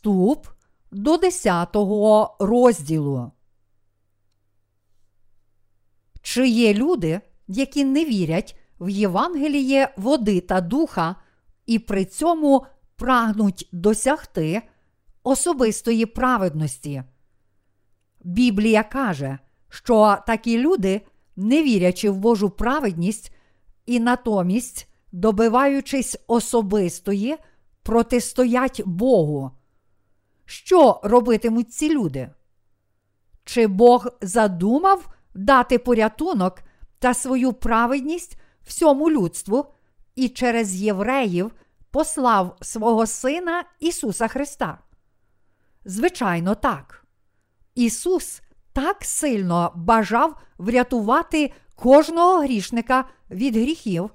Вступ до 10 розділу. Чи є люди, які не вірять в Євангеліє води та духа, і при цьому прагнуть досягти особистої праведності? Біблія каже, що такі люди, не вірячи в Божу праведність і натомість, добиваючись особистої, протистоять Богу. Що робитимуть ці люди? Чи Бог задумав дати порятунок та свою праведність всьому людству і через євреїв послав свого Сина Ісуса Христа? Звичайно, так. Ісус так сильно бажав врятувати кожного грішника від гріхів,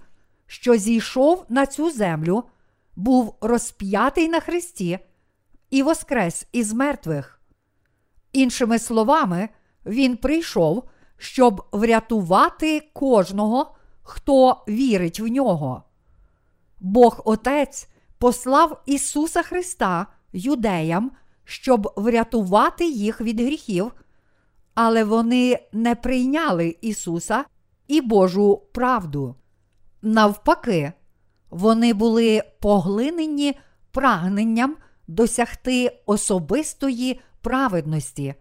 що зійшов на цю землю, був розп'ятий на Христі і воскрес із мертвих. Іншими словами, Він прийшов, щоб врятувати кожного, хто вірить в нього. Бог Отець послав Ісуса Христа юдеям, щоб врятувати їх від гріхів, але вони не прийняли Ісуса і Божу правду. Навпаки, вони були поглинені прагненням досягти особистої праведності.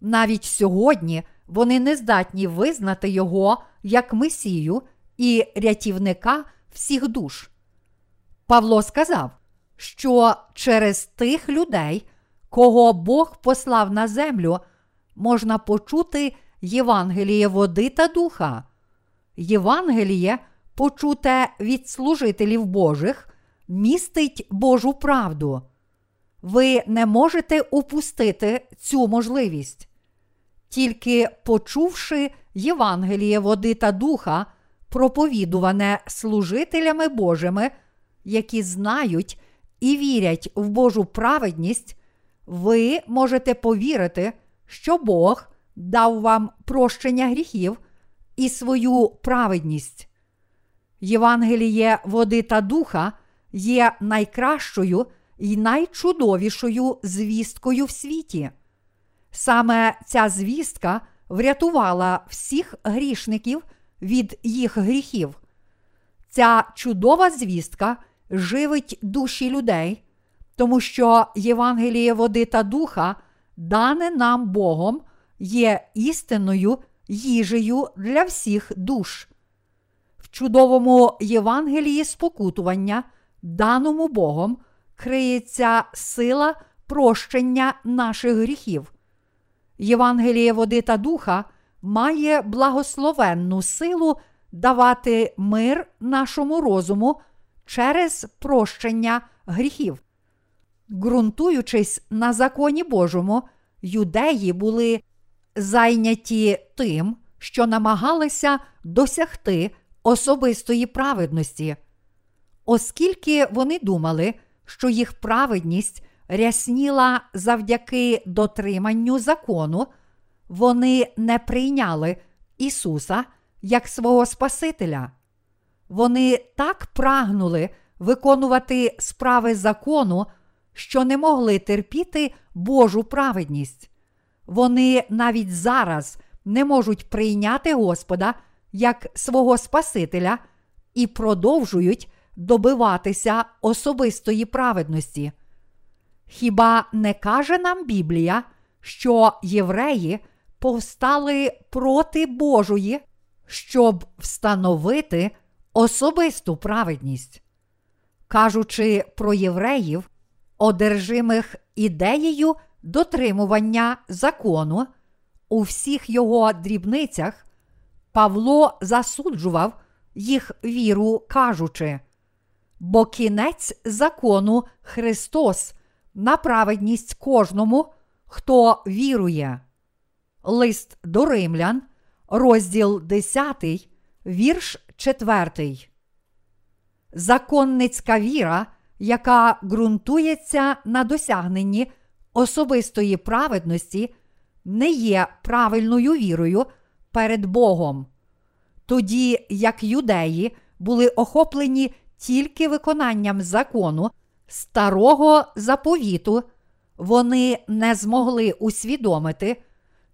Навіть сьогодні вони не здатні визнати Його як Месію і рятівника всіх душ. Павло сказав, що через тих людей, кого Бог послав на землю, можна почути Євангеліє води та духа. Євангеліє, почуте від служителів Божих, містить Божу правду. Ви не можете упустити цю можливість. Тільки почувши Євангеліє води та духа, проповідуване служителями Божими, які знають і вірять в Божу праведність, ви можете повірити, що Бог дав вам прощення гріхів і свою праведність. Євангеліє води та духа є найкращою і найчудовішою звісткою в світі. Саме ця звістка врятувала всіх грішників від їх гріхів. Ця чудова звістка живить душі людей, тому що Євангеліє води та духа, дане нам Богом, є істинною їжею для всіх душ. В чудовому Євангелії спокутування, даному Богом, криється сила прощення наших гріхів. Євангеліє води та духа має благословенну силу давати мир нашому розуму через прощення гріхів. Ґрунтуючись на законі Божому, юдеї були зайняті тим, що намагалися досягти особистої праведності, оскільки вони думали, що їх праведність рясніла завдяки дотриманню закону, вони не прийняли Ісуса як свого Спасителя. Вони так прагнули виконувати справи закону, що не могли терпіти Божу праведність. Вони навіть зараз не можуть прийняти Господа як свого Спасителя і продовжують добиватися особистої праведності. Хіба не каже нам Біблія, що євреї повстали проти Божої, щоб встановити особисту праведність? Кажучи про євреїв, одержимих ідеєю дотримування закону, у всіх його дрібницях, Павло засуджував їх віру, кажучи, бо кінець закону Христос на праведність кожному, хто вірує. Лист до римлян, розділ 10, вірш 4. Законницька віра, яка ґрунтується на досягненні особистої праведності, не є правильною вірою перед Богом. Тоді як юдеї були охоплені тільки виконанням закону старого заповіту, вони не змогли усвідомити,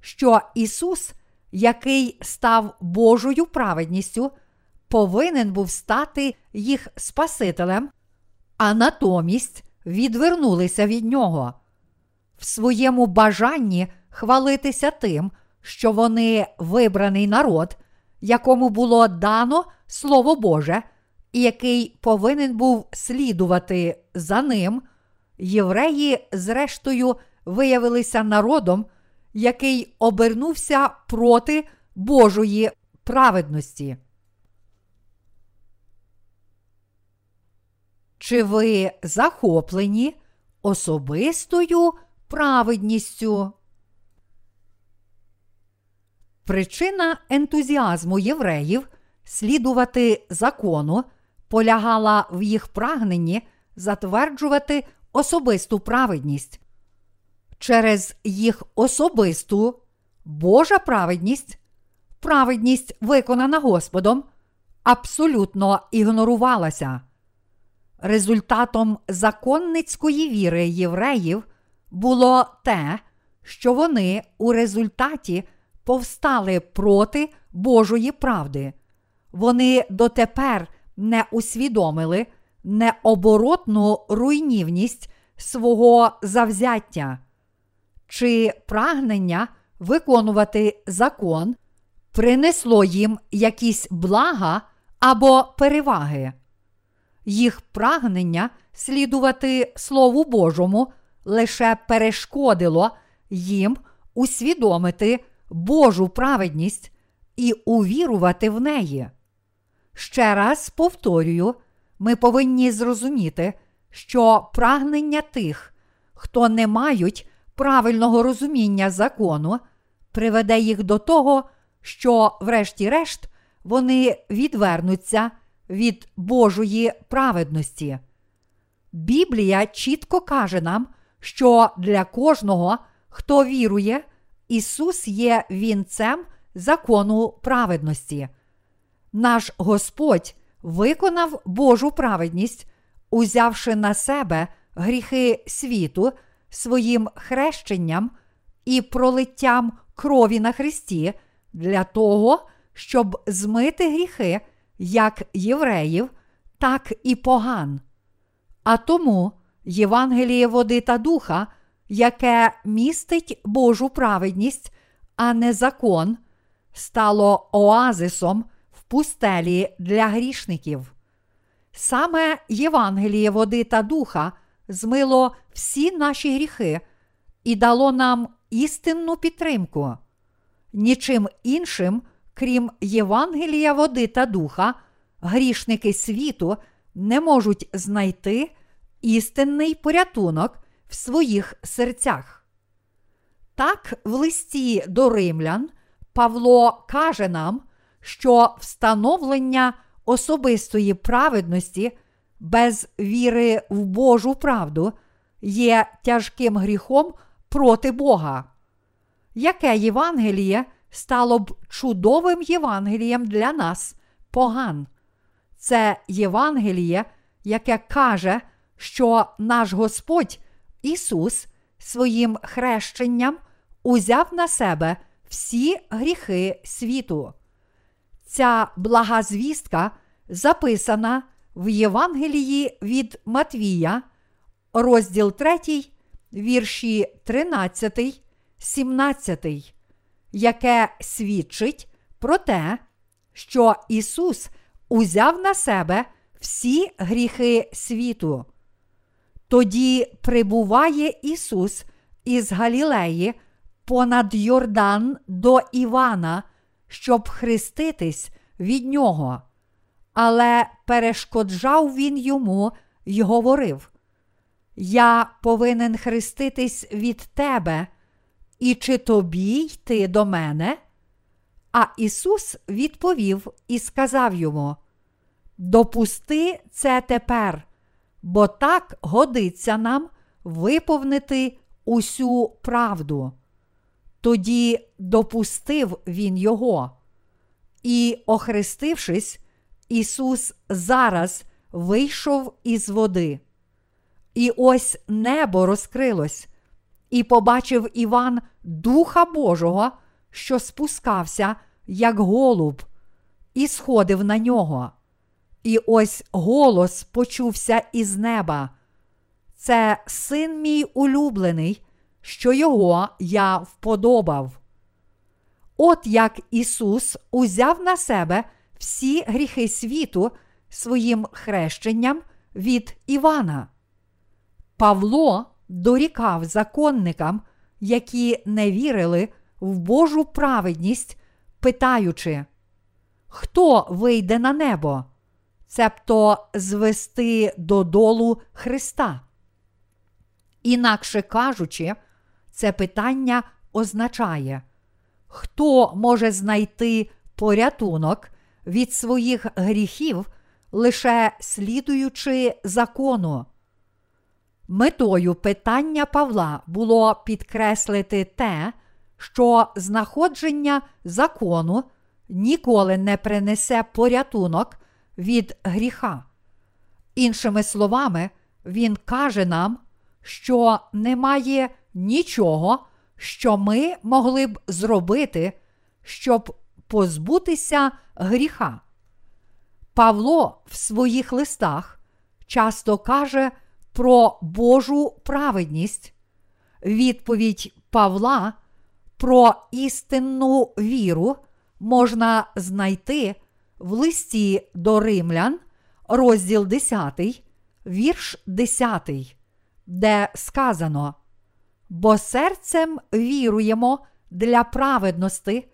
що Ісус, який став Божою праведністю, повинен був стати їх Спасителем, а натомість відвернулися від нього. В своєму бажанні хвалитися тим, що вони вибраний народ, якому було дано Слово Боже, і який повинен був слідувати за ним, євреї, зрештою, виявилися народом, який обернувся проти Божої праведності. Чи ви захоплені особистою праведністю? Причина ентузіазму євреїв слідувати закону полягала в їх прагненні затверджувати особисту праведність. Через їх особисту Божа праведність, праведність, виконана Господом, абсолютно ігнорувалася. Результатом законницької віри євреїв було те, що вони у результаті повстали проти Божої правди. Вони дотепер не усвідомили необоротну руйнівність свого завзяття, чи прагнення виконувати закон принесло їм якісь блага або переваги. Їх прагнення слідувати Слову Божому лише перешкодило їм усвідомити Божу праведність і увірувати в неї. Ще раз повторюю, ми повинні зрозуміти, що прагнення тих, хто не мають правильного розуміння закону, приведе їх до того, що, врешті-решт, вони відвернуться від Божої праведності. Біблія чітко каже нам, що для кожного, хто вірує, Ісус є вінцем закону праведності. Наш Господь виконав Божу праведність, узявши на себе гріхи світу своїм хрещенням і пролиттям крові на Христі для того, щоб змити гріхи як євреїв, так і поган. А тому Євангеліє води та духа, яке містить Божу праведність, а не закон, стало оазисом пустелі для грішників. Саме Євангеліє води та духа змило всі наші гріхи і дало нам істинну підтримку. Нічим іншим, крім Євангелія води та духа, грішники світу не можуть знайти істинний порятунок в своїх серцях. Так, в листі до римлян Павло каже нам, що встановлення особистої праведності без віри в Божу правду є тяжким гріхом проти Бога. Яке Євангеліє стало б чудовим Євангелієм для нас, поган? Це Євангеліє, яке каже, що наш Господь Ісус своїм хрещенням узяв на себе всі гріхи світу. Ця блага звістка записана в Євангелії від Матвія, розділ 3, вірші 13, 17, яке свідчить про те, що Ісус узяв на себе всі гріхи світу. Тоді прибуває Ісус із Галілеї понад Йордан до Івана, щоб хреститись від нього. Але перешкоджав він йому й говорив: Я повинен хреститись від тебе, і чи тобі йти до мене? А Ісус відповів і сказав йому: Допусти це тепер, бо так годиться нам виповнити усю правду. Тоді допустив він його. І, охрестившись, Ісус зараз вийшов із води. І ось небо розкрилось, І побачив Іван Духа Божого, що спускався, як голуб, і сходив на нього. І ось голос почувся із неба. Це син мій улюблений, що його я вподобав. От як Ісус узяв на себе всі гріхи світу своїм хрещенням від Івана. Павло дорікав законникам, які не вірили в Божу праведність, питаючи, хто вийде на небо, цебто звести додолу Христа. Інакше кажучи, це питання означає, хто може знайти порятунок від своїх гріхів, лише слідуючи закону. Метою питання Павла було підкреслити те, що знаходження закону ніколи не принесе порятунок від гріха. Іншими словами, він каже нам, що немає нічого, що ми могли б зробити, щоб позбутися гріха. Павло в своїх листах часто каже про Божу праведність. Відповідь Павла про істинну віру можна знайти в листі до римлян, розділ 10, вірш 10, де сказано: Бо серцем віруємо для праведності,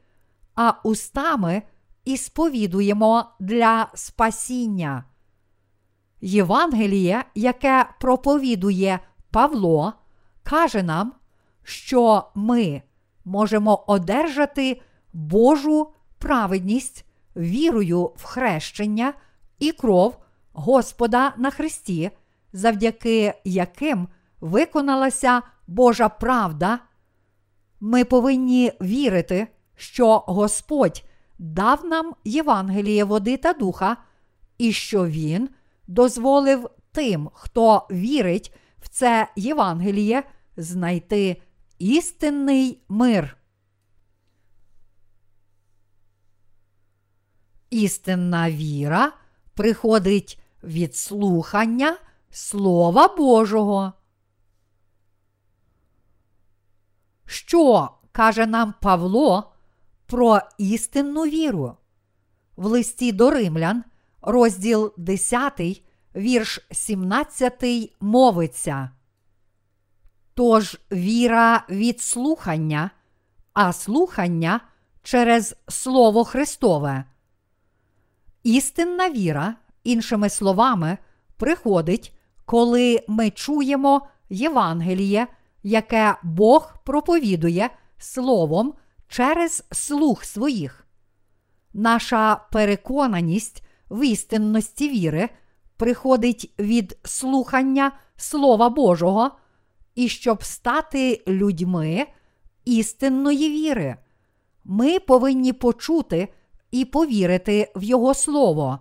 а устами і сповідуємо для спасіння. Євангеліє, яке проповідує Павло, каже нам, що ми можемо одержати Божу праведність вірою в хрещення і кров Господа на Христі, завдяки яким виконалася Божа правда. Ми повинні вірити, що Господь дав нам Євангеліє води та духа, і що Він дозволив тим, хто вірить в це Євангеліє, знайти істинний мир. Істинна віра приходить від слухання Слова Божого. Що каже нам Павло про істинну віру? В листі до римлян, розділ 10, вірш 17 мовиться. Тож віра від слухання, а слухання через Слово Христове. Істинна віра, іншими словами, приходить, коли ми чуємо Євангеліє, яке Бог проповідує Словом через слух своїх. Наша переконаність в істинності віри приходить від слухання Слова Божого, і щоб стати людьми істинної віри, ми повинні почути і повірити в Його Слово.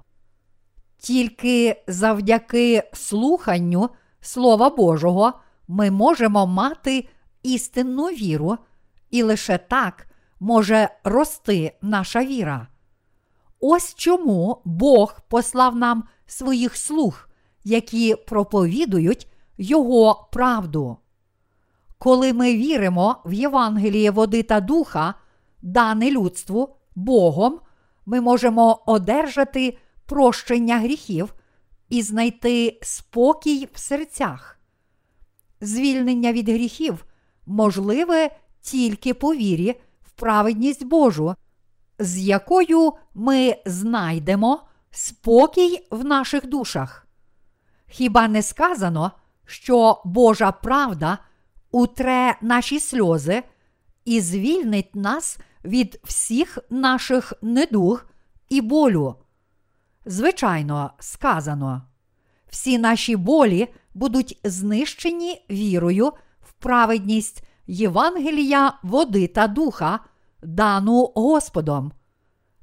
Тільки завдяки слуханню Слова Божого ми можемо мати істинну віру, і лише так може рости наша віра. Ось чому Бог послав нам своїх слуг, які проповідують Його правду. Коли ми віримо в Євангеліє води та духа, дане людству Богом, ми можемо одержати прощення гріхів і знайти спокій в серцях. Звільнення від гріхів можливе тільки по вірі в праведність Божу, з якою ми знайдемо спокій в наших душах. Хіба не сказано, що Божа правда утре наші сльози і звільнить нас від всіх наших недуг і болю? Звичайно, сказано, всі наші болі будуть знищені вірою в праведність Євангелія води та духа, дану Господом.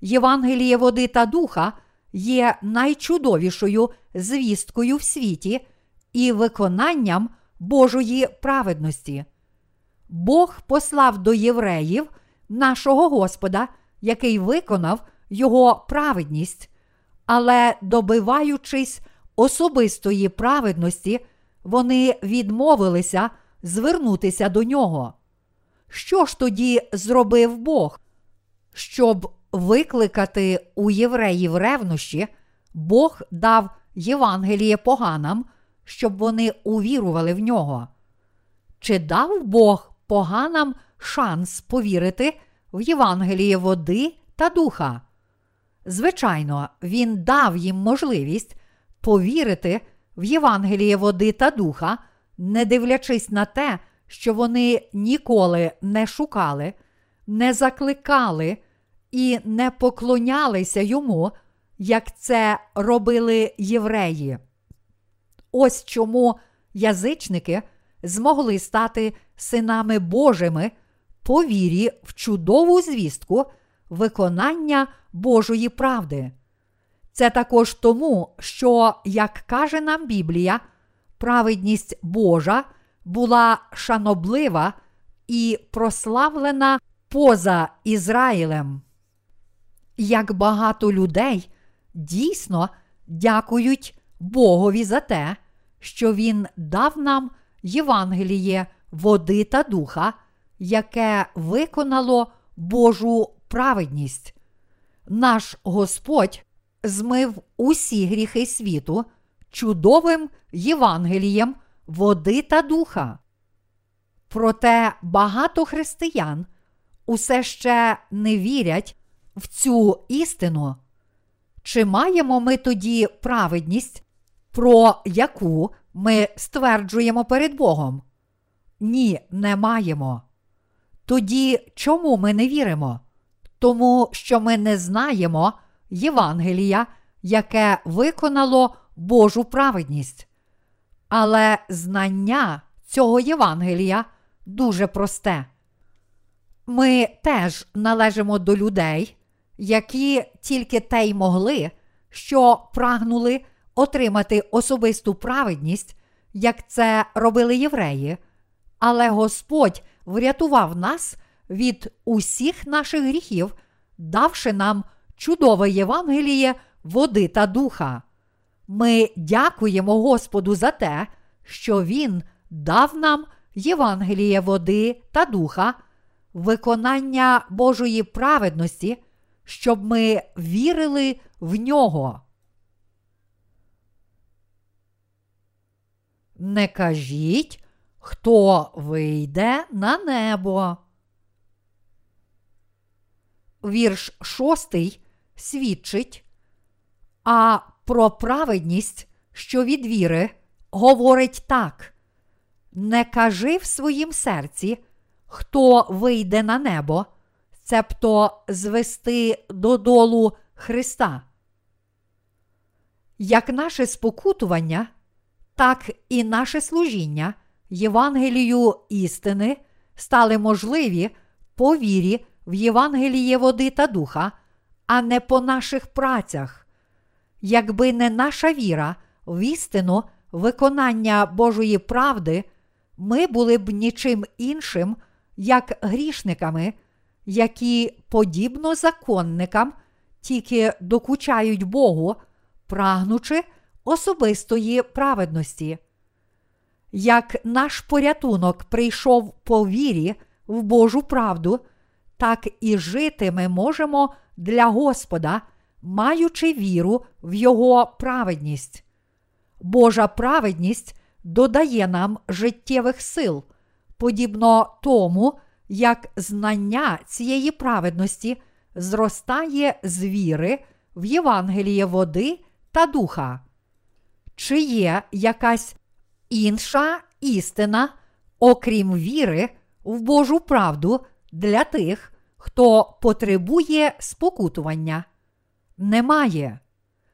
Євангеліє води та духа є найчудовішою звісткою в світі і виконанням Божої праведності. Бог послав до євреїв нашого Господа, який виконав його праведність, але, добиваючись особистої праведності, вони відмовилися звернутися до нього. Що ж тоді зробив Бог? Щоб викликати у євреїв ревнощі, Бог дав Євангеліє поганам, щоб вони увірували в нього. Чи дав Бог поганам шанс повірити в Євангеліє води та духа? Звичайно, Він дав їм можливість повірити в Євангеліє води та духа, не дивлячись на те, що вони ніколи не шукали, не закликали і не поклонялися йому, як це робили євреї. Ось чому язичники змогли стати синами Божими по вірі в чудову звістку виконання Божої правди. Це також тому, що, як каже нам Біблія, праведність Божа була шаноблива і прославлена поза Ізраїлем. Як багато людей дійсно дякують Богові за те, що Він дав нам Євангеліє води та духа, яке виконало Божу праведність. Наш Господь змив усі гріхи світу чудовим Євангелієм води та духа. Проте багато християн усе ще не вірять в цю істину. Чи маємо ми тоді праведність, про яку ми стверджуємо перед Богом? Ні, не маємо. Тоді чому ми не віримо? Тому що ми не знаємо Євангелія, яке виконало Божу праведність. Але знання цього Євангелія дуже просте. Ми теж належимо до людей, які тільки те й могли, що прагнули отримати особисту праведність, як це робили євреї. Але Господь врятував нас від усіх наших гріхів, давши нам чудове Євангеліє води та духа. Ми дякуємо Господу за те, що Він дав нам Євангеліє води та духа, виконання Божої праведності, щоб ми вірили в нього. Не кажіть, хто вийде на небо. Вірш шостий свідчить, а про праведність, що від віри, говорить так: не кажи в своїм серці, хто вийде на небо, цебто звести додолу Христа. Як наше спокутування, так і наше служіння Євангелію істини стали можливі по вірі в Євангеліє води та духа, а не по наших працях. Якби не наша віра в істину виконання Божої правди, ми були б нічим іншим, як грішниками, які, подібно законникам, тільки докучають Богу, прагнучи особистої праведності. Як наш порятунок прийшов по вірі в Божу правду, так і жити ми можемо для Господа, маючи віру в Його праведність. Божа праведність додає нам життєвих сил, подібно тому, як знання цієї праведності зростає з віри в Євангеліє води та духа. Чи є якась інша істина, окрім віри в Божу правду для тих, хто потребує спокутування? Немає.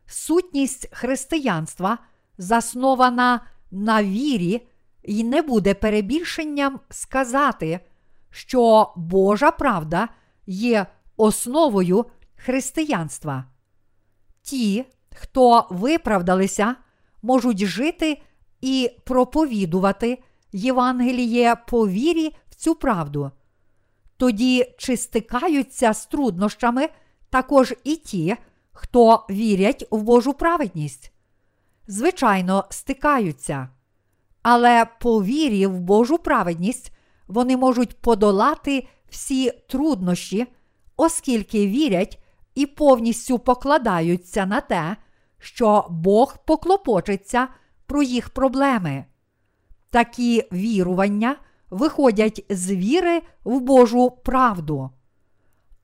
Сутність християнства заснована на вірі, і не буде перебільшенням сказати, що Божа правда є основою християнства. Ті, хто виправдалися, можуть жити і проповідувати Євангеліє по вірі в цю правду. Тоді чи стикаються з труднощами також і ті, хто вірять в Божу праведність? Звичайно, стикаються. Але по вірі в Божу праведність вони можуть подолати всі труднощі, оскільки вірять і повністю покладаються на те, що Бог поклопочеться про їх проблеми. Такі вірування виходять з віри в Божу правду.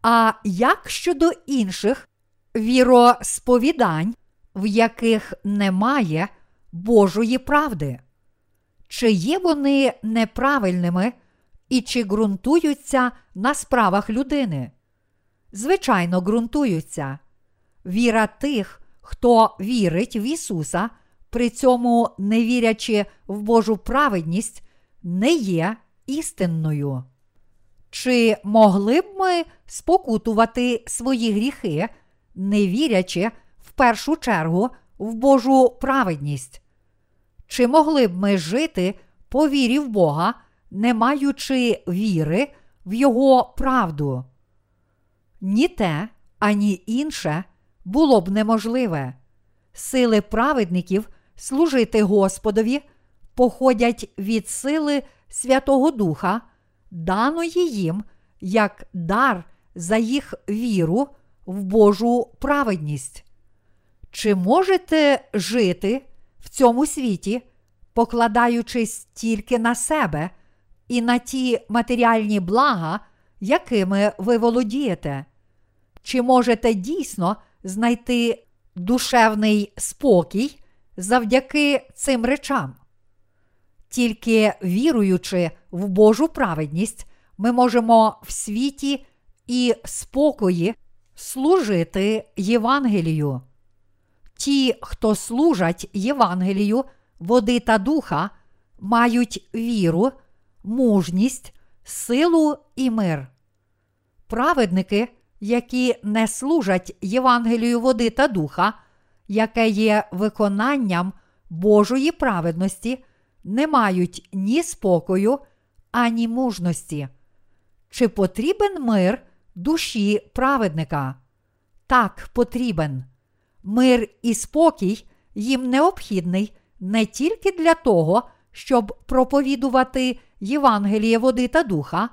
А як щодо інших віросповідань, в яких немає Божої правди? Чи є вони неправильними і чи ґрунтуються на справах людини? Звичайно, ґрунтуються. Віра тих, хто вірить в Ісуса, при цьому не вірячи в Божу праведність, не є істинною. Чи могли б ми спокутувати свої гріхи, не вірячи в першу чергу в Божу праведність? Чи могли б ми жити по вірі в Бога, не маючи віри в Його правду? Ні те, ані інше було б неможливе. Сили праведників служити Господові походять від сили Святого Духа, даної їм як дар за їх віру в Божу праведність. Чи можете жити в цьому світі, покладаючись тільки на себе і на ті матеріальні блага, якими ви володієте? Чи можете дійсно знайти душевний спокій завдяки цим речам? Тільки віруючи в Божу праведність, ми можемо в світі і спокої служити Євангелію. Ті, хто служать Євангелію, води та духа, мають віру, мужність, силу і мир. Праведники, які не служать Євангелію води та духа, яке є виконанням Божої праведності, не мають ні спокою, ані мужності. Чи потрібен мир душі праведника? Так, потрібен. Мир і спокій їм необхідний не тільки для того, щоб проповідувати Євангеліє води та духа,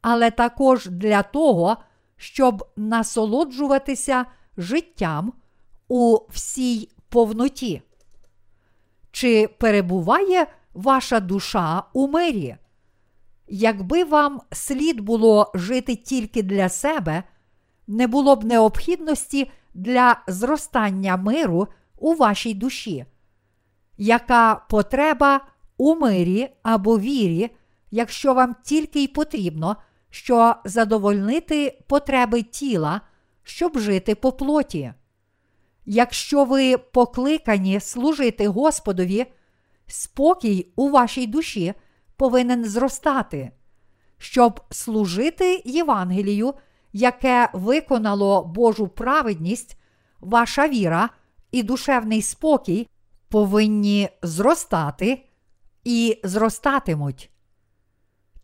але також для того, щоб насолоджуватися життям у всій повноті. Чи перебуває ваша душа у мирі? Якби вам слід було жити тільки для себе, не було б необхідності для зростання миру у вашій душі. Яка потреба у мирі або вірі, якщо вам тільки й потрібно, що задовольнити потреби тіла, щоб жити по плоті? Якщо ви покликані служити Господові, спокій у вашій душі повинен зростати, щоб служити Євангелію, яке виконало Божу праведність, ваша віра і душевний спокій повинні зростати і зростатимуть.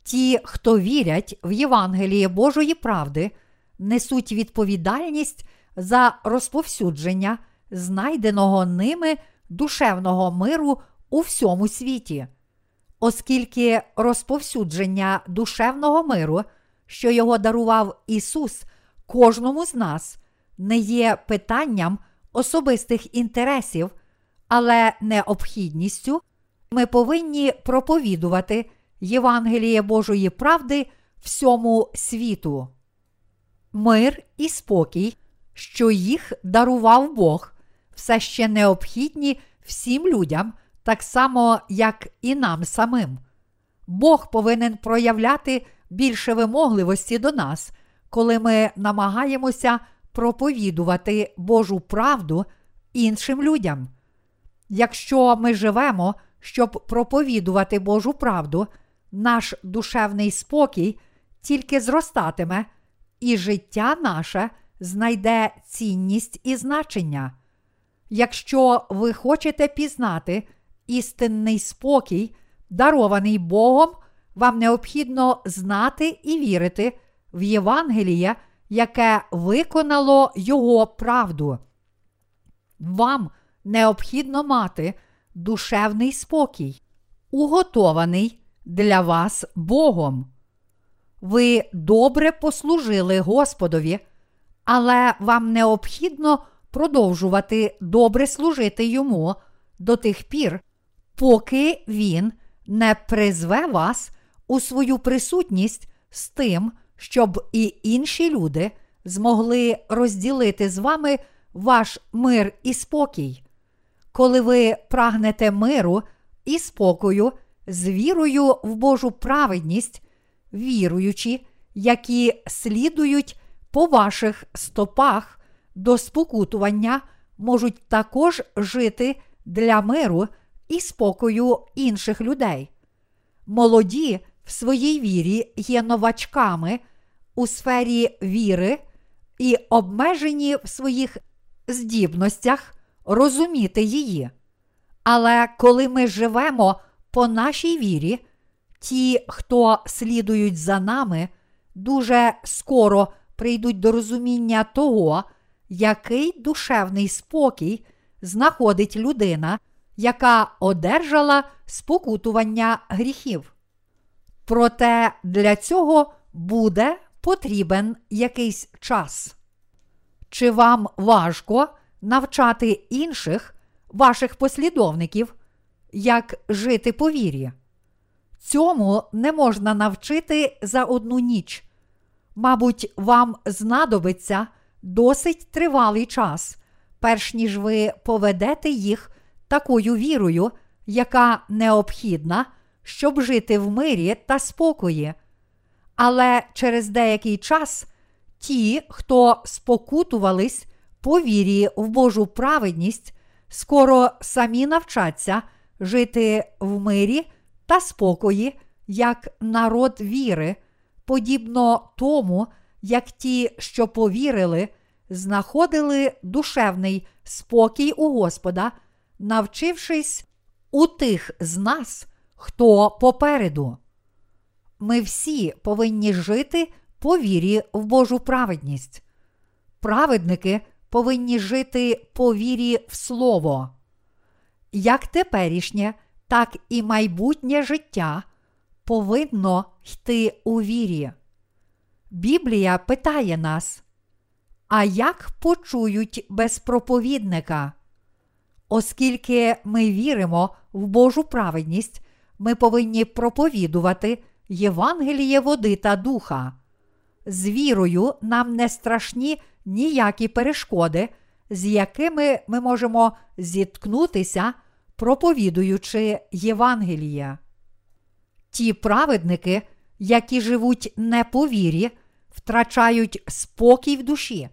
Ті, хто вірять в Євангеліє Божої правди, несуть відповідальність за розповсюдження знайденого ними душевного миру у всьому світі, оскільки розповсюдження душевного миру, що його дарував Ісус кожному з нас, не є питанням особистих інтересів, але необхідністю, ми повинні проповідувати Євангеліє Божої правди всьому світу. Мир і спокій, що їх дарував Бог, все ще необхідні всім людям, так само, як і нам самим. Бог повинен проявляти більше вимогливості до нас, коли ми намагаємося проповідувати Божу правду іншим людям. Якщо ми живемо, щоб проповідувати Божу правду, наш душевний спокій тільки зростатиме, і життя наше знайде цінність і значення. Якщо ви хочете пізнати істинний спокій, дарований Богом вам необхідно знати і вірити в Євангеліє, яке виконало Його правду. Вам необхідно мати душевний спокій, уготований для вас Богом. Ви добре послужили Господові, але вам необхідно продовжувати добре служити йому до тих пір, поки він не призве вас у свою присутність з тим, щоб і інші люди змогли розділити з вами ваш мир і спокій. Коли ви прагнете миру і спокою з вірою в Божу праведність, віруючи, які слідують по ваших стопах до спокутування, можуть також жити для миру і спокою інших людей. Молоді в своїй вірі є новачками у сфері віри і обмежені в своїх здібностях розуміти її. Але коли ми живемо по нашій вірі, ті, хто слідують за нами, дуже скоро прийдуть до розуміння того, який душевний спокій знаходить людина, яка одержала спокутування гріхів. Проте для цього буде потрібен якийсь час. Чи вам важко навчати інших ваших послідовників, як жити по вірі? Цьому не можна навчити за одну ніч. Мабуть, вам знадобиться досить тривалий час, перш ніж ви поведете їх такою вірою, яка необхідна, щоб жити в мирі та спокої. Але через деякий час ті, хто спокутувались по вірі в Божу праведність, скоро самі навчаться жити в мирі та спокої, як народ віри, подібно тому, як ті, що повірили, знаходили душевний спокій у Господа, навчившись у тих з нас, хто попереду. Ми всі повинні жити по вірі в Божу праведність. Праведники повинні жити по вірі в Слово. Як теперішнє, так і майбутнє життя повинно йти у вірі. Біблія питає нас, а як почують без проповідника? Оскільки ми віримо в Божу праведність, ми повинні проповідувати Євангеліє води та духа. З вірою нам не страшні ніякі перешкоди, з якими ми можемо зіткнутися, проповідуючи Євангеліє. Ті праведники, які живуть не по вірі, втрачають спокій в душі.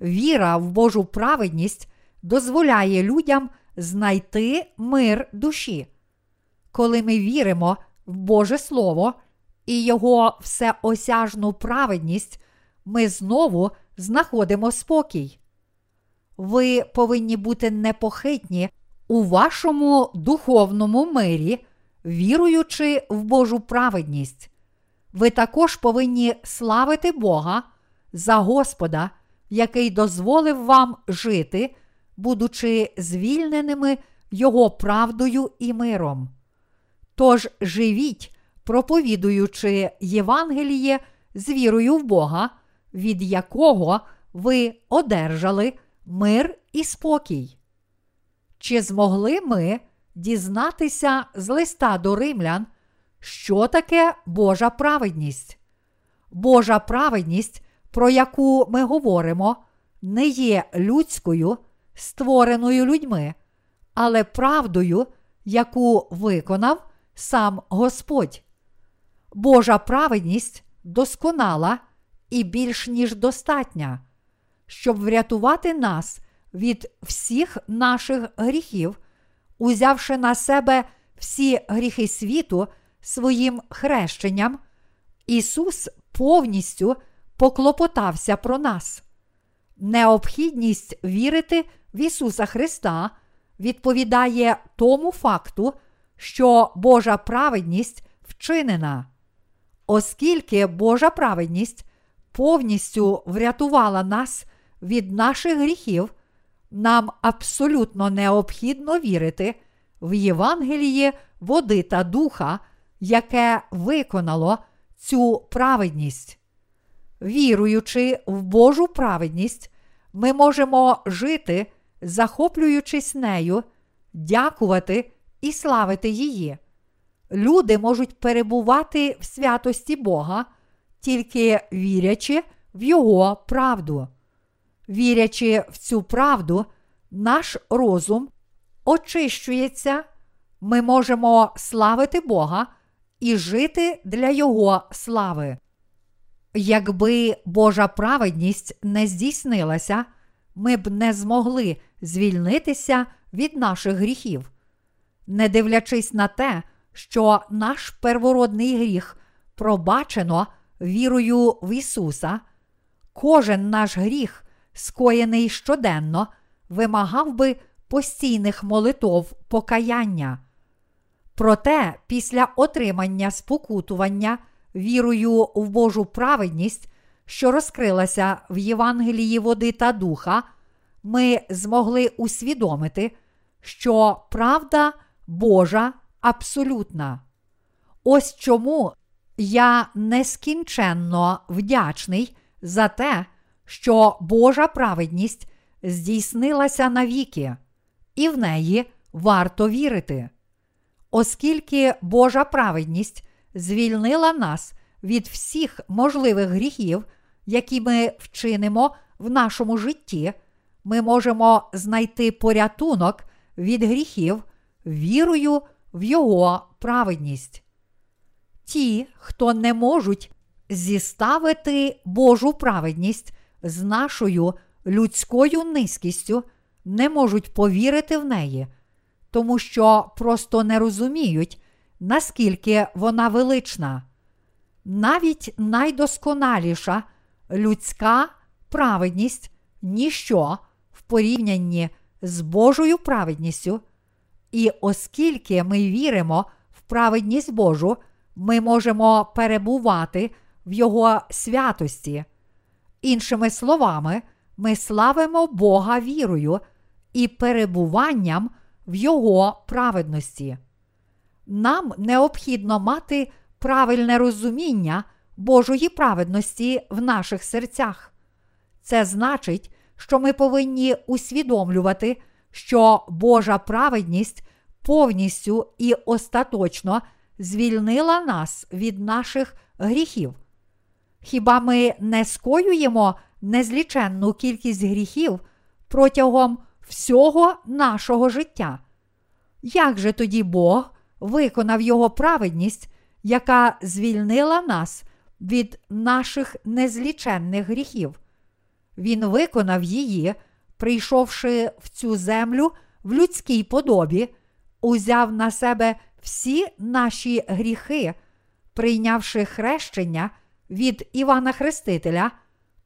Віра в Божу праведність дозволяє людям знайти мир душі. Коли ми віримо в Боже Слово і Його всеосяжну праведність, ми знову знаходимо спокій. Ви повинні бути непохитні у вашому духовному мирі, віруючи в Божу праведність. Ви також повинні славити Бога за Господа, який дозволив вам жити, будучи звільненими Його правдою і миром. Тож живіть, проповідуючи Євангеліє з вірою в Бога, від якого ви одержали мир і спокій. Чи змогли ми дізнатися з листа до римлян, що таке Божа праведність? Божа праведність, про яку ми говоримо, не є людською, створеною людьми, але правдою, яку виконав сам Господь. Божа праведність досконала і більш ніж достатня, щоб врятувати нас від всіх наших гріхів, узявши на себе всі гріхи світу своїм хрещенням, Ісус повністю поклопотався про нас. Необхідність вірити в Ісуса Христа відповідає тому факту, що Божа праведність вчинена. Оскільки Божа праведність повністю врятувала нас від наших гріхів, нам абсолютно необхідно вірити в Євангеліє води та духа, яке виконало цю праведність. Віруючи в Божу праведність, ми можемо жити, захоплюючись нею, дякувати і славити її. Люди можуть перебувати в святості Бога, тільки вірячи в Його правду. Вірячи в цю правду, наш розум очищується, ми можемо славити Бога і жити для Його слави. Якби Божа праведність не здійснилася, ми б не змогли звільнитися від наших гріхів. Не дивлячись на те, що наш первородний гріх пробачено вірою в Ісуса, кожен наш гріх, скоєний щоденно, вимагав би постійних молитов покаяння. Проте, після отримання спокутування вірою в Божу праведність, що розкрилася в Євангелії води та духа, ми змогли усвідомити, що правда Божа абсолютна. Ось чому я нескінченно вдячний за те, що Божа праведність здійснилася навіки, і в неї варто вірити. Оскільки Божа праведність звільнила нас від всіх можливих гріхів, які ми вчинимо в нашому житті, ми можемо знайти порятунок від гріхів вірою в Його праведність. Ті, хто не можуть зіставити Божу праведність з нашою людською низькістю, не можуть повірити в неї, тому що просто не розуміють, наскільки вона велична. Навіть найдосконаліша людська праведність ніщо в порівнянні з Божою праведністю. І оскільки ми віримо в праведність Божу, ми можемо перебувати в Його святості. Іншими словами, ми славимо Бога вірою і перебуванням в Його праведності. Нам необхідно мати правильне розуміння Божої праведності в наших серцях. Це значить, що ми повинні усвідомлювати, що Божа праведність повністю і остаточно звільнила нас від наших гріхів. Хіба ми не скоюємо незліченну кількість гріхів протягом всього нашого життя? Як же тоді Бог виконав Його праведність, яка звільнила нас від наших незліченних гріхів? Він виконав її, прийшовши в цю землю в людській подобі, узяв на себе всі наші гріхи, прийнявши хрещення від Івана Хрестителя,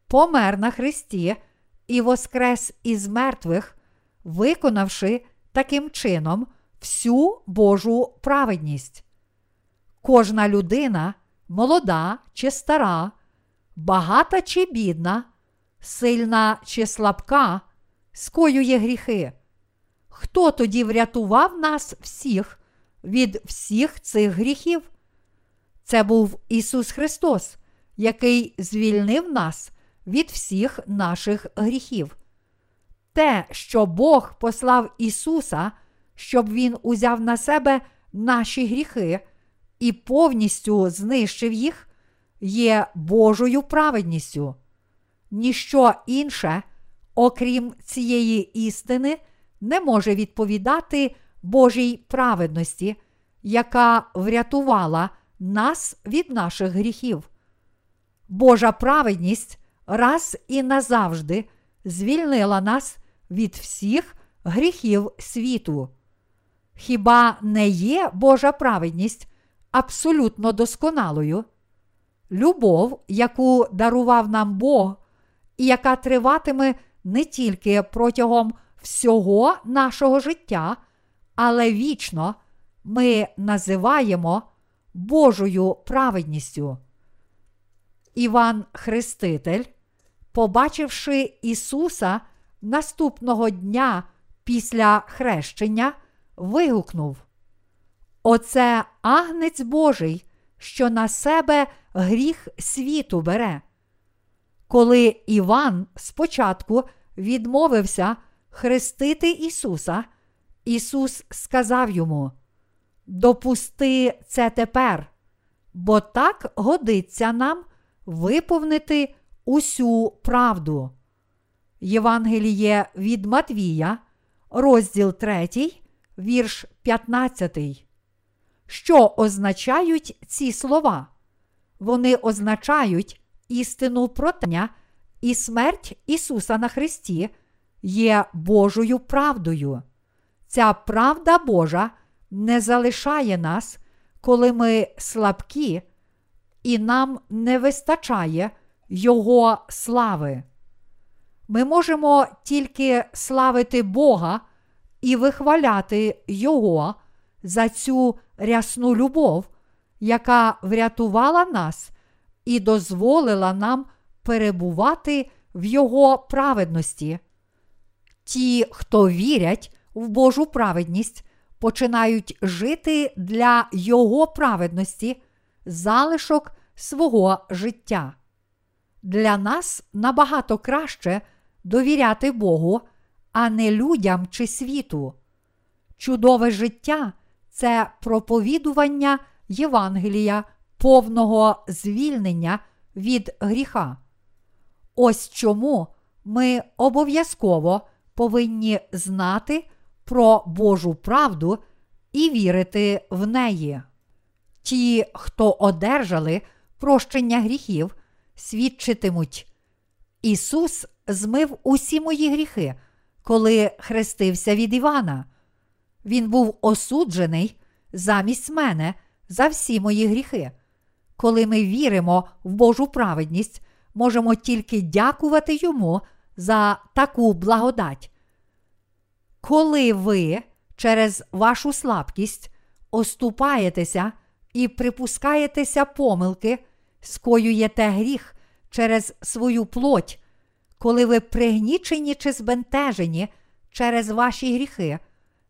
помер на Христі і воскрес із мертвих, виконавши таким чином всю Божу праведність. Кожна людина, молода чи стара, багата чи бідна, сильна чи слабка, скоює гріхи. Хто тоді врятував нас всіх від всіх цих гріхів? Це був Ісус Христос, який звільнив нас від всіх наших гріхів. Те, що Бог послав Ісуса, щоб Він узяв на себе наші гріхи і повністю знищив їх, є Божою праведністю. Ніщо інше, окрім цієї істини, не може відповідати Божій праведності, яка врятувала нас від наших гріхів. Божа праведність раз і назавжди звільнила нас від всіх гріхів світу. Хіба не є Божа праведність абсолютно досконалою? Любов, яку дарував нам Бог, і яка триватиме не тільки протягом всього нашого життя, але вічно ми називаємо Божою праведністю. Іван Хреститель, побачивши Ісуса наступного дня після хрещення, вигукнув: Оце агнець Божий, що на себе гріх світу бере. Коли Іван спочатку відмовився хрестити Ісуса, Ісус сказав йому: Допусти це тепер, бо так годиться нам виповнити усю правду. Євангеліє від Матвія, розділ 3, вірш 15. Що означають ці слова? Вони означають істину протення і смерть Ісуса на Христі є Божою правдою. Ця правда Божа не залишає нас, коли ми слабкі, і нам не вистачає Його слави. Ми можемо тільки славити Бога і вихваляти Його за цю рясну любов, яка врятувала нас і дозволила нам перебувати в Його праведності. Ті, хто вірять в Божу праведність, починають жити для Його праведності залишок свого життя. Для нас набагато краще довіряти Богу, а не людям чи світу. Чудове життя це проповідування Євангелія, повного звільнення від гріха. Ось чому ми обов'язково повинні знати про Божу правду і вірити в неї. Ті, хто одержали прощення гріхів, свідчитимуть. Ісус змив усі мої гріхи, коли хрестився від Івана. Він був осуджений замість мене за всі мої гріхи. Коли ми віримо в Божу праведність, можемо тільки дякувати Йому за таку благодать. Коли ви через вашу слабкість оступаєтеся і припускаєтеся помилки, скоюєте гріх через свою плоть, коли ви пригнічені чи збентежені через ваші гріхи,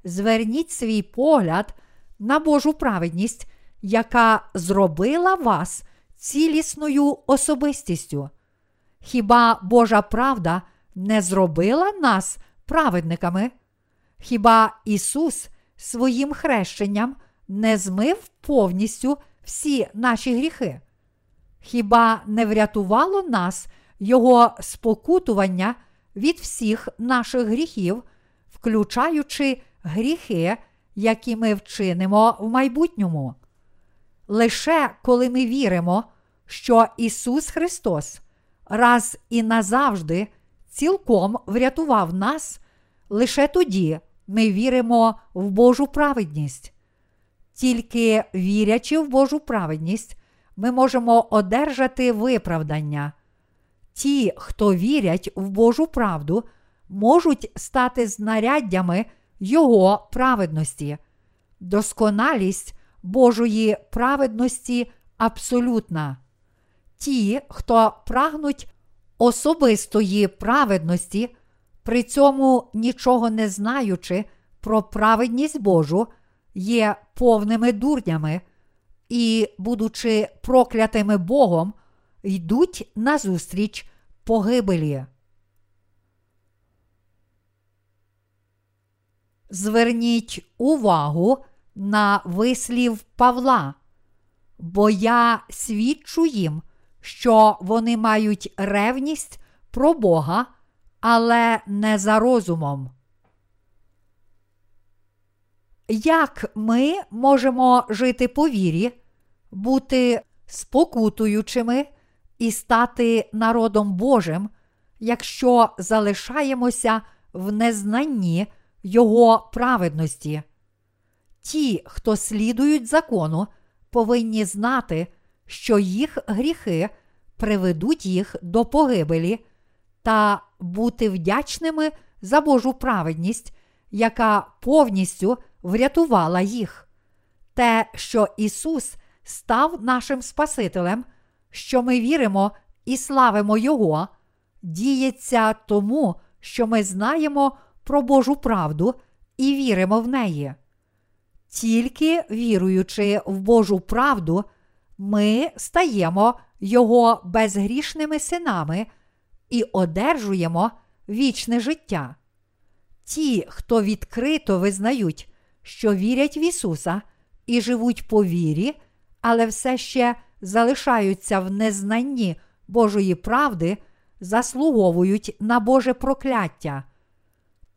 зверніть свій погляд на Божу праведність, яка зробила вас цілісною особистістю. Хіба Божа правда не зробила нас праведниками? Хіба Ісус своїм хрещенням не змив повністю всі наші гріхи? Хіба не врятувало нас Його спокутування від всіх наших гріхів, включаючи гріхи, які ми вчинимо в майбутньому? Лише коли ми віримо, що Ісус Христос раз і назавжди цілком врятував нас, лише тоді ми віримо в Божу праведність. Тільки вірячи в Божу праведність, ми можемо одержати виправдання. Ті, хто вірять в Божу правду, можуть стати знаряддями Його праведності. Досконалість Божої праведності абсолютна. Ті, хто прагнуть особистої праведності, при цьому нічого не знаючи про праведність Божу, є повними дурнями і, будучи проклятими Богом, йдуть назустріч погибелі. Зверніть увагу на вислів Павла, бо я свідчу їм, що вони мають ревність про Бога, але не за розумом. Як ми можемо жити по вірі, бути спокутуючими і стати народом Божим, якщо залишаємося в незнанні Його праведності? Ті, хто слідують закону, повинні знати, що їх гріхи приведуть їх до погибелі, та бути вдячними за Божу праведність, яка повністю врятувала їх. Те, що Ісус став нашим Спасителем, що ми віримо і славимо Його, діється тому, що ми знаємо про Божу правду і віримо в неї. Тільки віруючи в Божу правду, ми стаємо Його безгрішними синами і одержуємо вічне життя. Ті, хто відкрито визнають, що вірять в Ісуса і живуть по вірі, але все ще залишаються в незнанні Божої правди, заслуговують на Боже прокляття.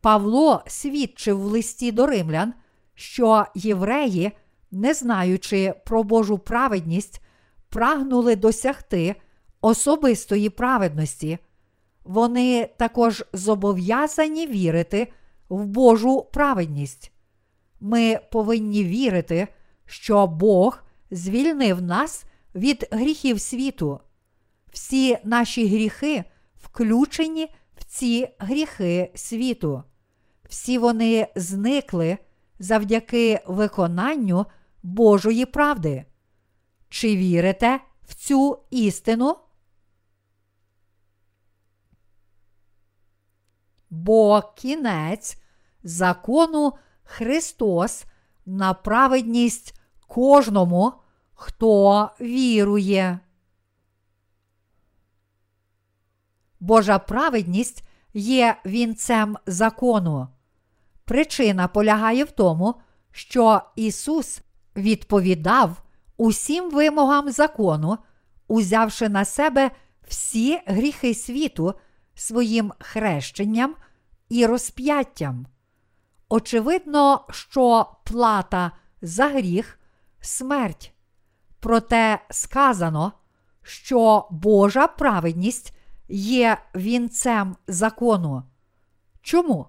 Павло свідчив в листі до римлян, що євреї, не знаючи про Божу праведність, прагнули досягти особистої праведності. Вони також зобов'язані вірити в Божу праведність. Ми повинні вірити, що Бог звільнив нас від гріхів світу. Всі наші гріхи включені в ці гріхи світу. Всі вони зникли завдяки виконанню Божої правди. Чи вірите в цю істину? Бо кінець закону Христос на праведність кожному, хто вірує. Божа праведність є вінцем закону. Причина полягає в тому, що Ісус відповідав усім вимогам закону, узявши на себе всі гріхи світу своїм хрещенням і розп'яттям. Очевидно, що плата за гріх смерть. Проте сказано, що Божа праведність є вінцем закону. Чому?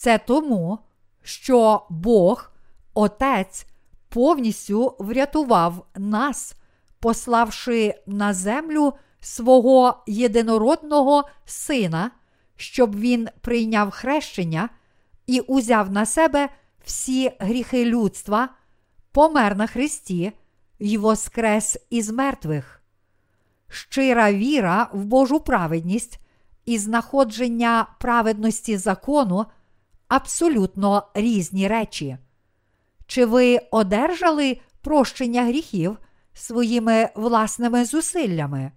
Це тому, що Бог, Отець, повністю врятував нас, пославши на землю свого єдинородного Сина, щоб Він прийняв хрещення і узяв на себе всі гріхи людства, помер на Христі й воскрес із мертвих. Щира віра в Божу праведність і знаходження праведності закону абсолютно різні речі. Чи ви одержали прощення гріхів своїми власними зусиллями?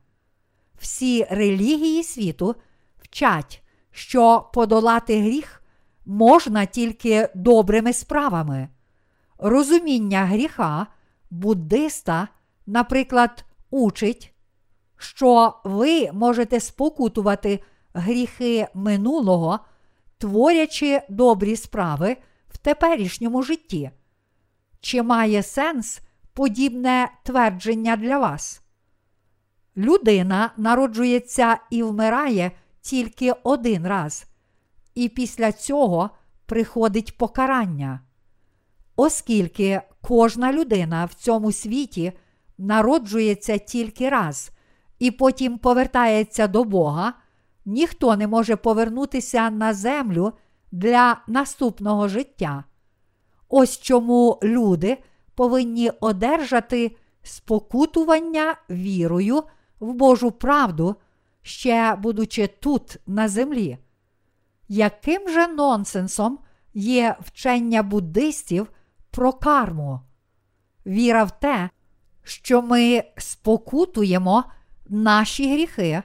Всі релігії світу вчать, що подолати гріх можна тільки добрими справами. Розуміння гріха буддиста, наприклад, учить, що ви можете спокутувати гріхи минулого, творячи добрі справи в теперішньому житті. Чи має сенс подібне твердження для вас? Людина народжується і вмирає тільки один раз, і після цього приходить покарання. Оскільки кожна людина в цьому світі народжується тільки раз і потім повертається до Бога, ніхто не може повернутися на землю для наступного життя. Ось чому люди повинні одержати спокутування вірою в Божу правду, ще будучи тут на землі. Яким же нонсенсом є вчення буддистів про карму? Віра в те, що ми спокутуємо наші гріхи,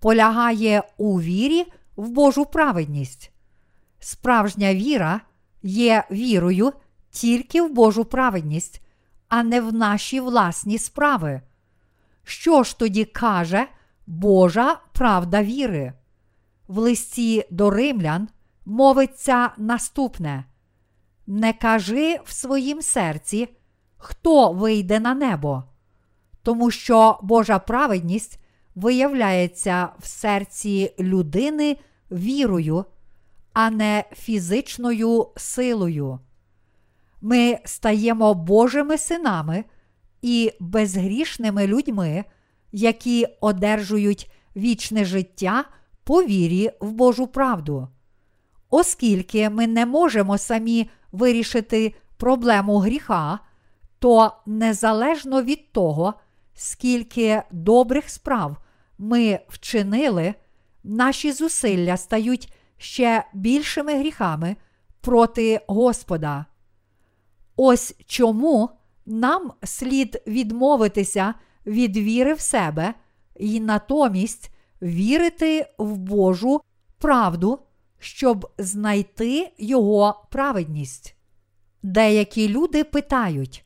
полягає у вірі в Божу праведність. Справжня віра є вірою тільки в Божу праведність, а не в наші власні справи. Що ж тоді каже Божа правда віри? В листі до римлян мовиться наступне: Не кажи в своїм серці, хто вийде на небо, тому що Божа праведність виявляється в серці людини вірою, а не фізичною силою. Ми стаємо Божими синами і безгрішними людьми, які одержують вічне життя по вірі в Божу правду. Оскільки ми не можемо самі вирішити проблему гріха, то незалежно від того, скільки добрих справ ми вчинили, наші зусилля стають ще більшими гріхами проти Господа. Ось чому нам слід відмовитися від віри в себе і натомість вірити в Божу правду, щоб знайти Його праведність. Деякі люди питають,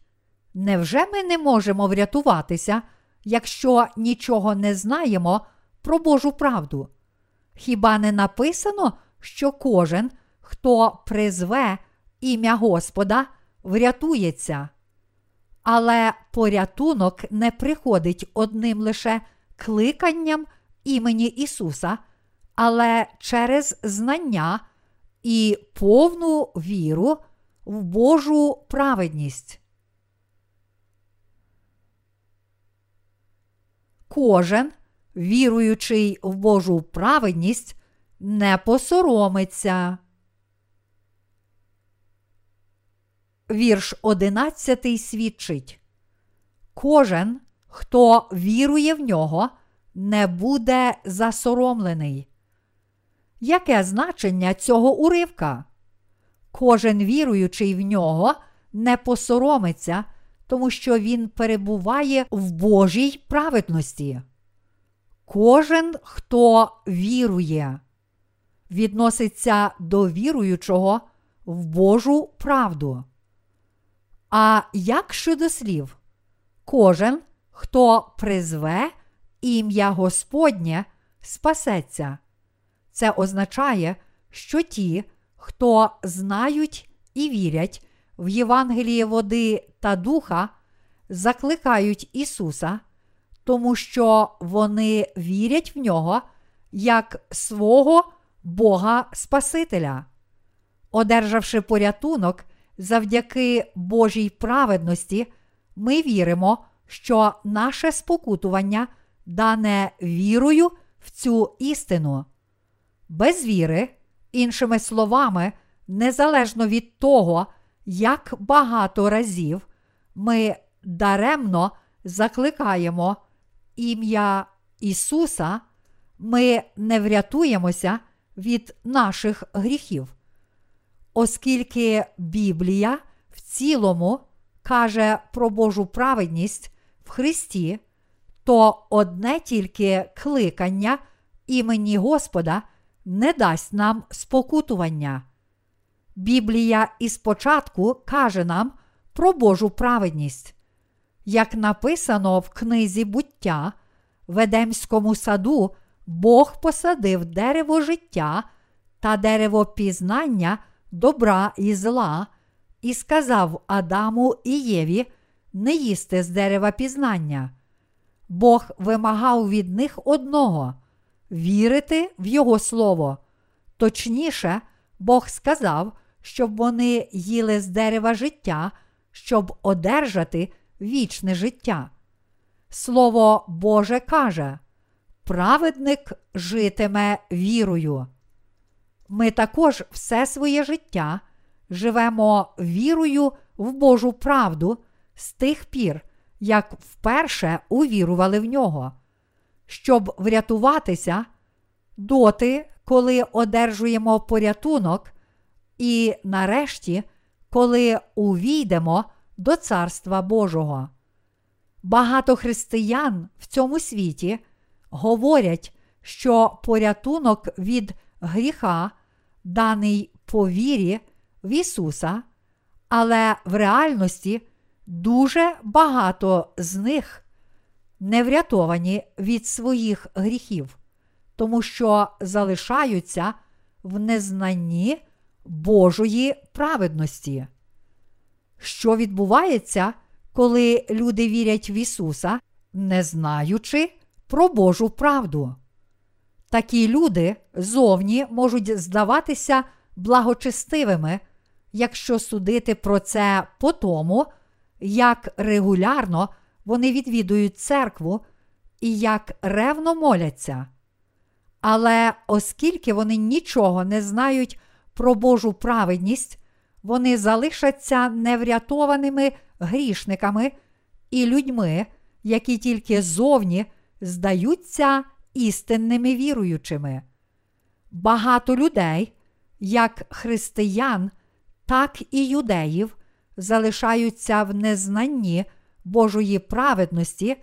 невже ми не можемо врятуватися, якщо нічого не знаємо про Божу правду? Хіба не написано, що кожен, хто призве ім'я Господа, врятується? Але порятунок не приходить одним лише кликанням імені Ісуса, але через знання і повну віру в Божу праведність. Кожен, віруючий в Божу праведність, не посоромиться. Вірш одинадцятий свідчить. Кожен, хто вірує в нього, не буде засоромлений. Яке значення цього уривка? Кожен віруючий в нього не посоромиться, тому що він перебуває в Божій праведності. Кожен, хто вірує, відноситься до віруючого в Божу правду. А як щодо слів, кожен, хто призве ім'я Господнє, спасеться. Це означає, що ті, хто знають і вірять в Євангеліє води та духа, закликають Ісуса, тому що вони вірять в нього як свого Бога Спасителя. Одержавши порятунок завдяки Божій праведності, ми віримо, що наше спокутування дане вірою в цю істину. Без віри, іншими словами, незалежно від того, як багато разів ми даремно закликаємо ім'я Ісуса, ми не врятуємося від наших гріхів. Оскільки Біблія в цілому каже про Божу праведність в Христі, то одне тільки кликання імені Господа не дасть нам спокутування. Біблія із початку каже нам про Божу праведність. Як написано в книзі буття, в Едемському саду Бог посадив дерево життя та дерево пізнання добра і зла, і сказав Адаму і Єві не їсти з дерева пізнання. Бог вимагав від них одного вірити в Його Слово. Точніше, Бог сказав, щоб вони їли з дерева життя, щоб одержати вічне життя. Слово Боже каже, праведник житиме вірою. Ми також все своє життя живемо вірою в Божу правду з тих пір, як вперше увірували в нього, щоб врятуватися доти, коли одержуємо порятунок, і нарешті, коли увійдемо до Царства Божого. Багато християн в цьому світі говорять, що порятунок від гріха, даний по вірі в Ісуса, але в реальності дуже багато з них не врятовані від своїх гріхів, тому що залишаються в незнанні Божої праведності. Що відбувається, коли люди вірять в Ісуса, не знаючи про Божу правду? Такі люди зовні можуть здаватися благочестивими, якщо судити про це по тому, як регулярно вони відвідують церкву і як ревно моляться. Але оскільки вони нічого не знають про Божу праведність, вони залишаться неврятованими грішниками і людьми, які тільки зовні здаються істинними віруючими. Багато людей, як християн, так і юдеїв, залишаються в незнанні Божої праведності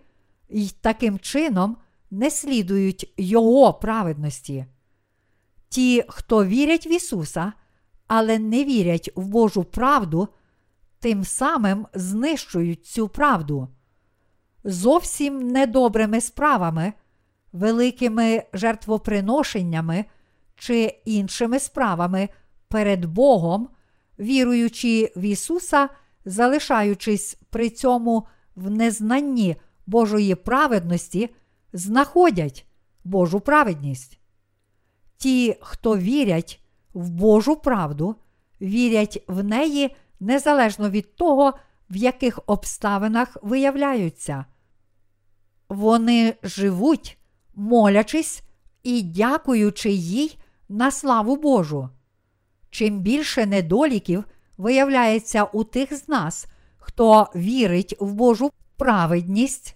і таким чином не слідують Його праведності. Ті, хто вірять в Ісуса, але не вірять в Божу правду, тим самим знищують цю правду. Зовсім недобрими справами, великими жертвоприношеннями чи іншими справами перед Богом, віруючи в Ісуса, залишаючись при цьому в незнанні Божої праведності, знаходять Божу праведність. Ті, хто вірять в Божу правду, вірять в неї незалежно від того, в яких обставинах виявляються. Вони живуть, молячись і дякуючи їй на славу Божу. Чим більше недоліків виявляється у тих з нас, хто вірить в Божу праведність,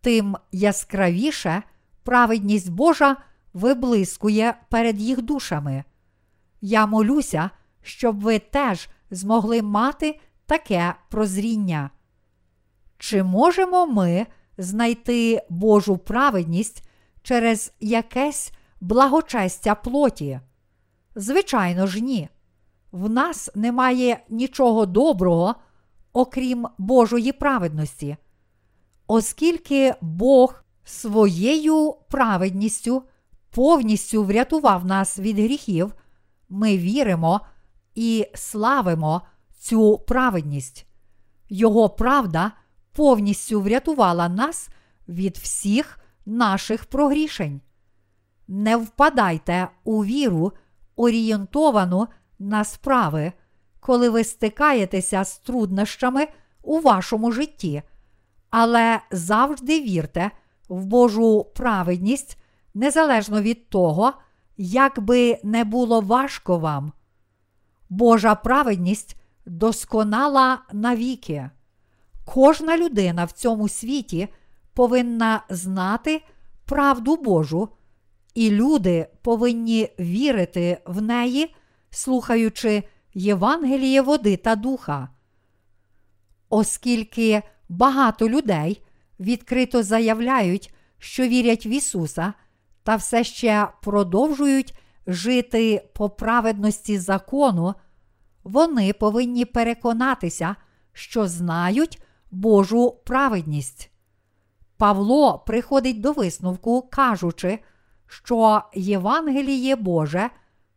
тим яскравіше праведність Божа виблискує перед їх душами. Я молюся, щоб ви теж змогли мати таке прозріння. Чи можемо ми знайти Божу праведність через якесь благочестя плоті? Звичайно ж, ні. В нас немає нічого доброго, окрім Божої праведності. Оскільки Бог своєю праведністю повністю врятував нас від гріхів, ми віримо і славимо цю праведність. Його правда повністю врятувала нас від всіх наших прогрішень. Не впадайте у віру, орієнтовану на справи, коли ви стикаєтеся з труднощами у вашому житті, але завжди вірте в Божу праведність незалежно від того, як би не було важко вам. Божа праведність досконала навіки. Кожна людина в цьому світі повинна знати правду Божу, і люди повинні вірити в неї, слухаючи Євангеліє води та духа. Оскільки багато людей відкрито заявляють, що вірять в Ісуса, та все ще продовжують жити по праведності закону, вони повинні переконатися, що знають Божу праведність. Павло приходить до висновку, кажучи, що Євангеліє Боже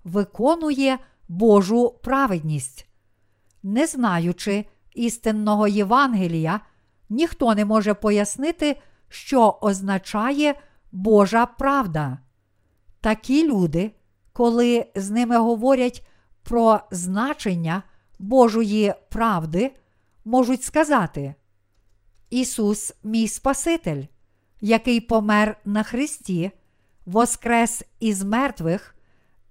виконує Божу праведність. Не знаючи істинного Євангелія, ніхто не може пояснити, що означає Божа правда. Такі люди, коли з ними говорять про значення Божої правди, можуть сказати: Ісус, мій Спаситель, який помер на Христі, воскрес із мертвих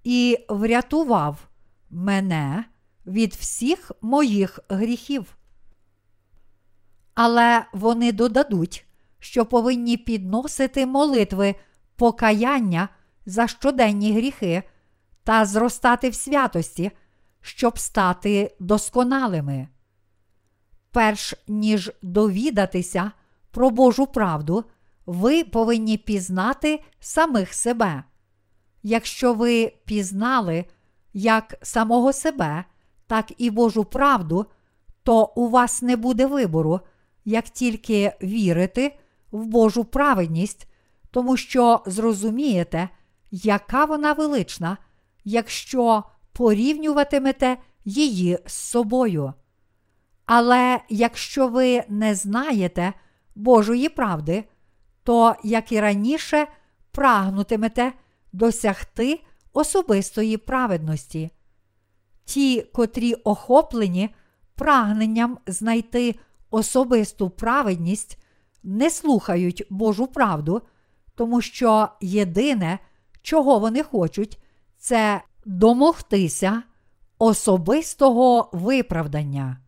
і врятував мене від всіх моїх гріхів. Але вони додадуть, що повинні підносити молитви покаяння за щоденні гріхи та зростати в святості, щоб стати досконалими. Перш ніж довідатися про Божу правду, ви повинні пізнати самих себе. Якщо ви пізнали як самого себе, так і Божу правду, то у вас не буде вибору, як тільки вірити в Божу праведність, тому що зрозумієте, яка вона велична, якщо порівнюватимете її з собою. Але якщо ви не знаєте Божої правди, то, як і раніше, прагнутимете досягти особистої праведності. Ті, котрі охоплені прагненням знайти особисту праведність, не слухають Божу правду, тому що єдине, чого вони хочуть, це домогтися особистого виправдання.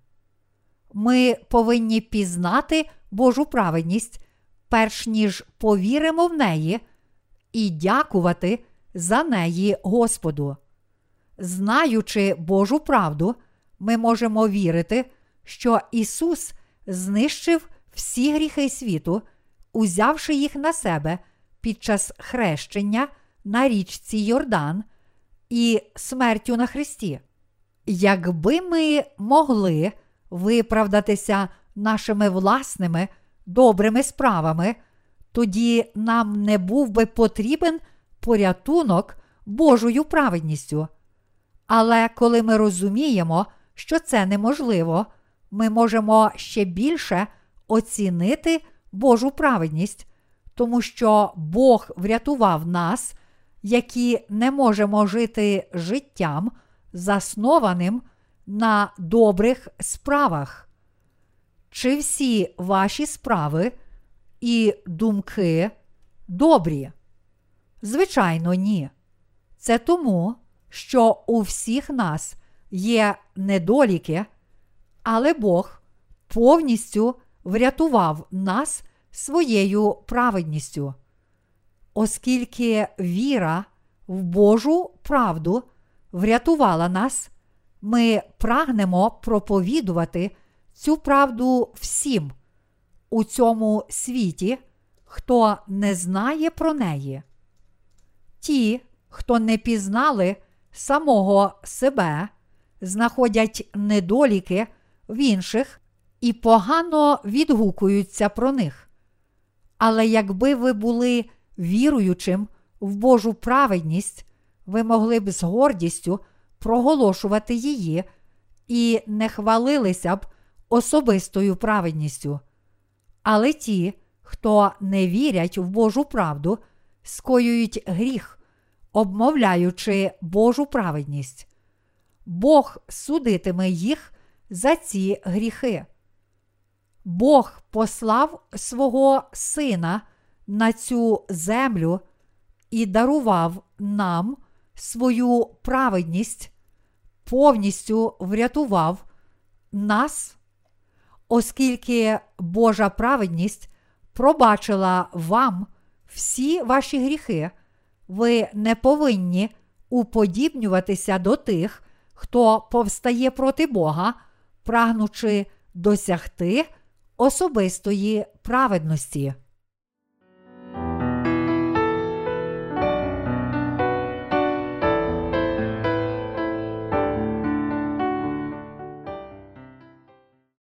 ми повинні пізнати Божу праведність, перш ніж повіримо в неї, і дякувати за неї Господу. Знаючи Божу правду, ми можемо вірити, що Ісус знищив всі гріхи світу, узявши їх на себе під час хрещення на річці Йордан і смертю на Христі. Якби ми могли виправдатися нашими власними добрими справами, тоді нам не був би потрібен порятунок Божою праведністю. Але коли ми розуміємо, що це неможливо, ми можемо ще більше оцінити Божу праведність, тому що Бог врятував нас, які не можемо жити життям, заснованим на добрих справах. Чи всі ваші справи і думки добрі? Звичайно, ні. Це тому, що у всіх нас є недоліки, але Бог повністю врятував нас своєю праведністю. Оскільки віра в Божу правду врятувала нас, ми прагнемо проповідувати цю правду всім у цьому світі, хто не знає про неї. Ті, хто не пізнали самого себе, знаходять недоліки в інших і погано відгукуються про них. Але якби ви були віруючим в Божу праведність, ви могли б з гордістю проголошувати її і не хвалилися б особистою праведністю. Але ті, хто не вірять в Божу правду, скоюють гріх, обмовляючи Божу праведність. Бог судитиме їх за ці гріхи. Бог послав свого Сина на цю землю і дарував нам свою праведність, повністю врятував нас, оскільки Божа праведність пробачила вам всі ваші гріхи, ви не повинні уподібнюватися до тих, хто повстає проти Бога, прагнучи досягти особистої праведності.